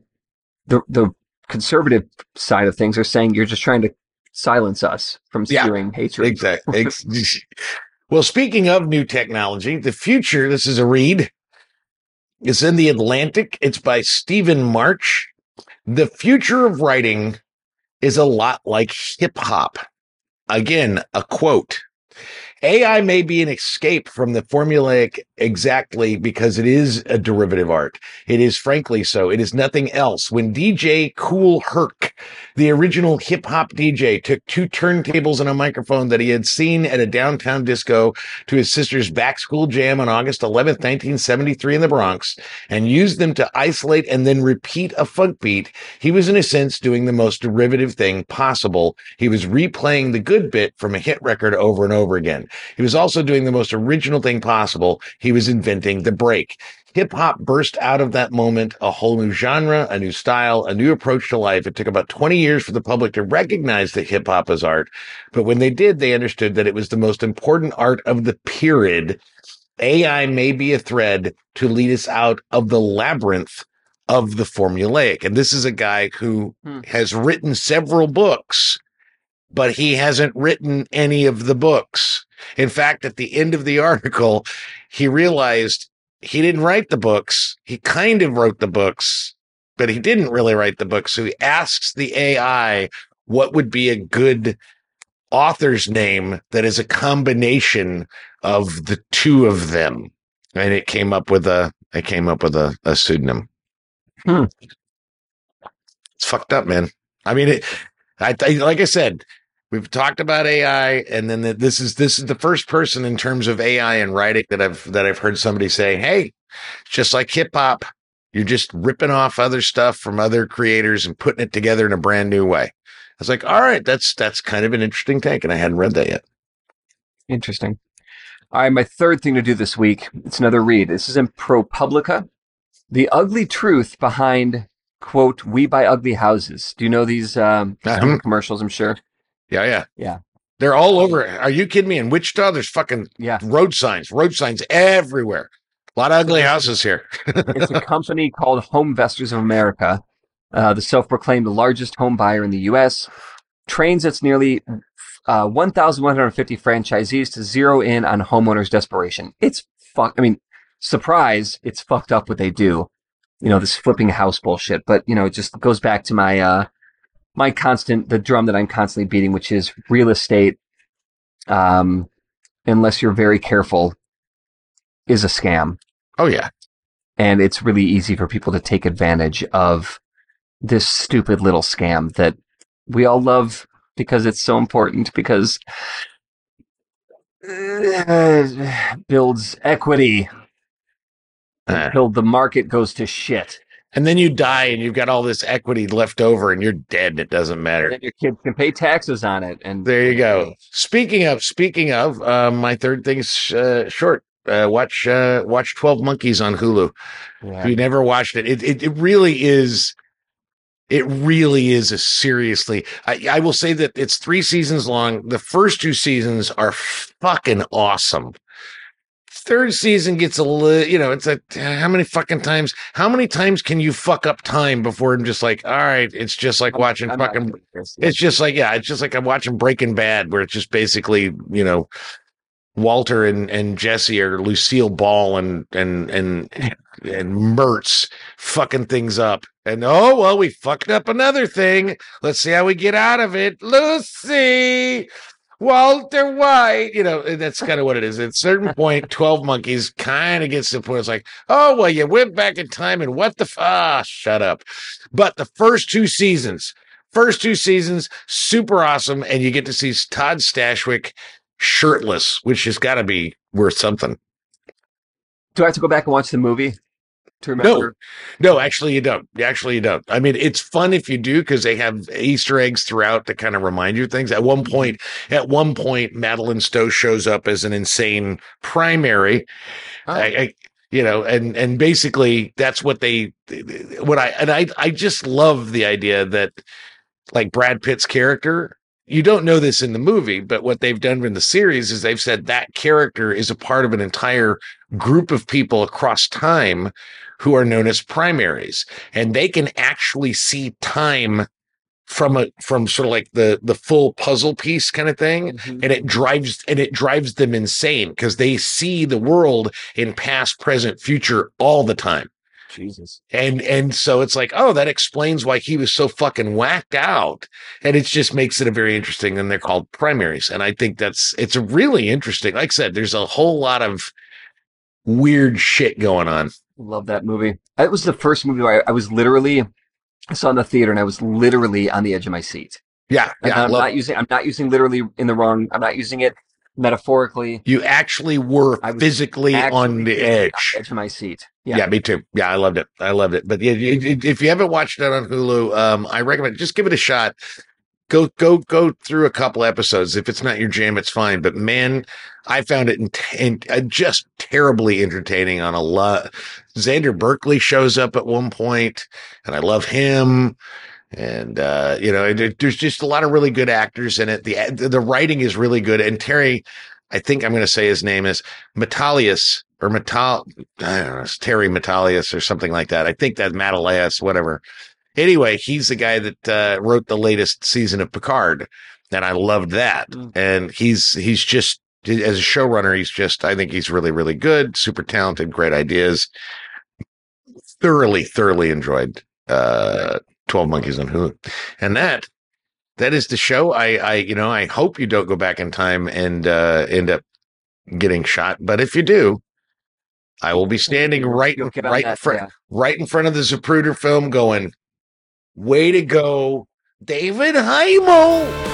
the the conservative side of things are saying you're just trying to silence us from Yeah. spewing hatred. Exactly. Well, speaking of new technology, the future, this is a read. It's in the Atlantic. It's by Stephen Marche. The future of writing is a lot like hip hop. Again, a quote. AI may be an escape from the formulaic exactly because it is a derivative art. It is frankly so. It is nothing else. When DJ Kool Herc, the original hip hop DJ, took two turntables and a microphone that he had seen at a downtown disco to his sister's back school jam on August 11th, 1973 in the Bronx and used them to isolate and then repeat a funk beat, he was in a sense doing the most derivative thing possible. He was replaying the good bit from a hit record over and over again. He was also doing the most original thing possible. He was inventing the break. Hip hop burst out of that moment a whole new genre, a new style, a new approach to life. It took about 20 years for the public to recognize that hip hop as art. But when they did, they understood that it was the most important art of the period. AI may be a thread to lead us out of the labyrinth of the formulaic. And this is a guy who Hmm. has written several books, but he hasn't written any of the books. In fact, at the end of the article, he realized he didn't write the books. He kind of wrote the books, but he didn't really write the books. So he asks the AI what would be a good author's name that is a combination of the two of them. And it came up with a it came up with a, a pseudonym. Hmm. It's fucked up, man. I mean, it, I, I like I said, we've talked about AI, and then the, this is this is the first person in terms of AI and writing that I've that I've heard somebody say, "Hey, it's just like hip hop. You're just ripping off other stuff from other creators and putting it together in a brand new way." I was like, "All right, that's that's kind of an interesting take," and I hadn't read that yet. Interesting. All right, my third thing to do this week. It's another read. This is in ProPublica. The ugly truth behind quote We Buy Ugly Houses. Do you know these um, commercials? I'm sure. Yeah, yeah, Yeah. They're all over. Are you kidding me? In Wichita, there's fucking Yeah, road signs, road signs everywhere. A lot of ugly houses here. it's a company called HomeVestors of America, uh, the self-proclaimed largest home buyer in the U.S. Trains its nearly uh, 1,150 franchisees to zero in on homeowners' desperation. It's fuck. I mean, surprise! It's fucked up what they do. You know this flipping house bullshit. But you know, it just goes back to my uh, my constant the drum that I'm constantly beating, which is real estate. Um, unless you're very careful, is a scam Oh yeah, and it's really easy for people to take advantage of this stupid little scam that we all love because it's so important because uh, builds equity Uh, until the market goes to shit. And then you die, and you've got all this equity left over, and you're dead. And it doesn't matter. Then your kids can pay taxes on it, and There you go. Speaking of, speaking of, uh, my third thing is uh, short. Uh, watch, uh, watch Twelve Monkeys on Hulu. If Yeah. you never watched it, it, it, it really is. It really is a seriously. I, I will say that it's three seasons long. The first two seasons are fucking awesome. Third season gets a little, you know, it's a how many fucking times? How many times can you fuck up time before I'm just like, all right, it's just like watching I'm fucking it's just like, yeah, it's just like I'm watching Breaking Bad, where it's just basically, you know, Walter and, and Jesse or Lucille Ball and and and and Mertz fucking things up. And oh well, we fucked up another thing. Let's see how we get out of it. Lucy, Walter White. You know, that's kind of what it is. At a certain point, Twelve Monkeys kind of gets to the point. It's like, oh well, you went back in time and what the f- ah, shut up. But the first two seasons, first two seasons, super awesome, and you get to see Todd Stashwick shirtless, which has got to be worth something. Do I have to go back and watch the movie to remember? No, actually, you don't. Actually, you don't. I mean, it's fun if you do because they have Easter eggs throughout to kind of remind you of things. At one mm-hmm. point, at one point, Madeleine Stowe shows up as an insane primary. Oh. I, I, you know, and and basically that's what they, what I and I, I just love the idea that like Brad Pitt's character you don't know this in the movie, but what they've done in the series is they've said that character is a part of an entire group of people across time who are known as primaries, and they can actually see time from a from sort of like the the full puzzle piece kind of thing. Mhm. and it drives and it drives them insane because they see the world in past present future all the time. Jesus. and and so it's like oh that explains why he was so fucking whacked out. And it just makes it a very interesting and they're called primaries. And i think that's it's really interesting like i said there's a whole lot of weird shit going on Love that movie. It was the first movie where I, I was literally I saw in the theater and I was literally on the edge of my seat. yeah yeah I'm not using I'm not using literally in the wrong I'm not using it metaphorically. you actually were physically Actually on the physically on edge the edge of my seat. Yeah. Yeah. me too. Yeah, I loved it. I loved it. But yeah, you- you- if you haven't watched it on Hulu, um, I recommend just give it a shot. Go go go through a couple episodes. If it's not your jam, it's fine. But man, I found it in, in, uh, just terribly entertaining on a lot. Xander Berkeley shows up at one point, and I love him. And uh, you know, it- there's just a lot of really good actors in it. The the writing is really good. And Terry, I think I'm going to say his name is Metalius or Metal. I don't know, it's Terry Metalius or something like that. I think that Metalius, whatever. Anyway, he's the guy that uh, wrote the latest season of Picard, and I loved that. Mm. And he's he's just as a showrunner, he's just I think he's really really good, super talented, great ideas. Thoroughly, thoroughly enjoyed uh, Twelve Monkeys on Hulu, and that that is the show. I I you know I hope you don't go back in time and uh, end up getting shot, but if you do. I will be standing right, You'll get on right in front, yeah. right in front of the Zapruder film going, way to go, David Heimel.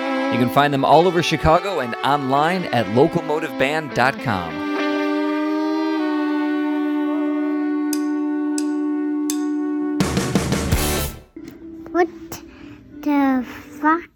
You can find them all over Chicago and online at locomotiveband.com. What the fuck?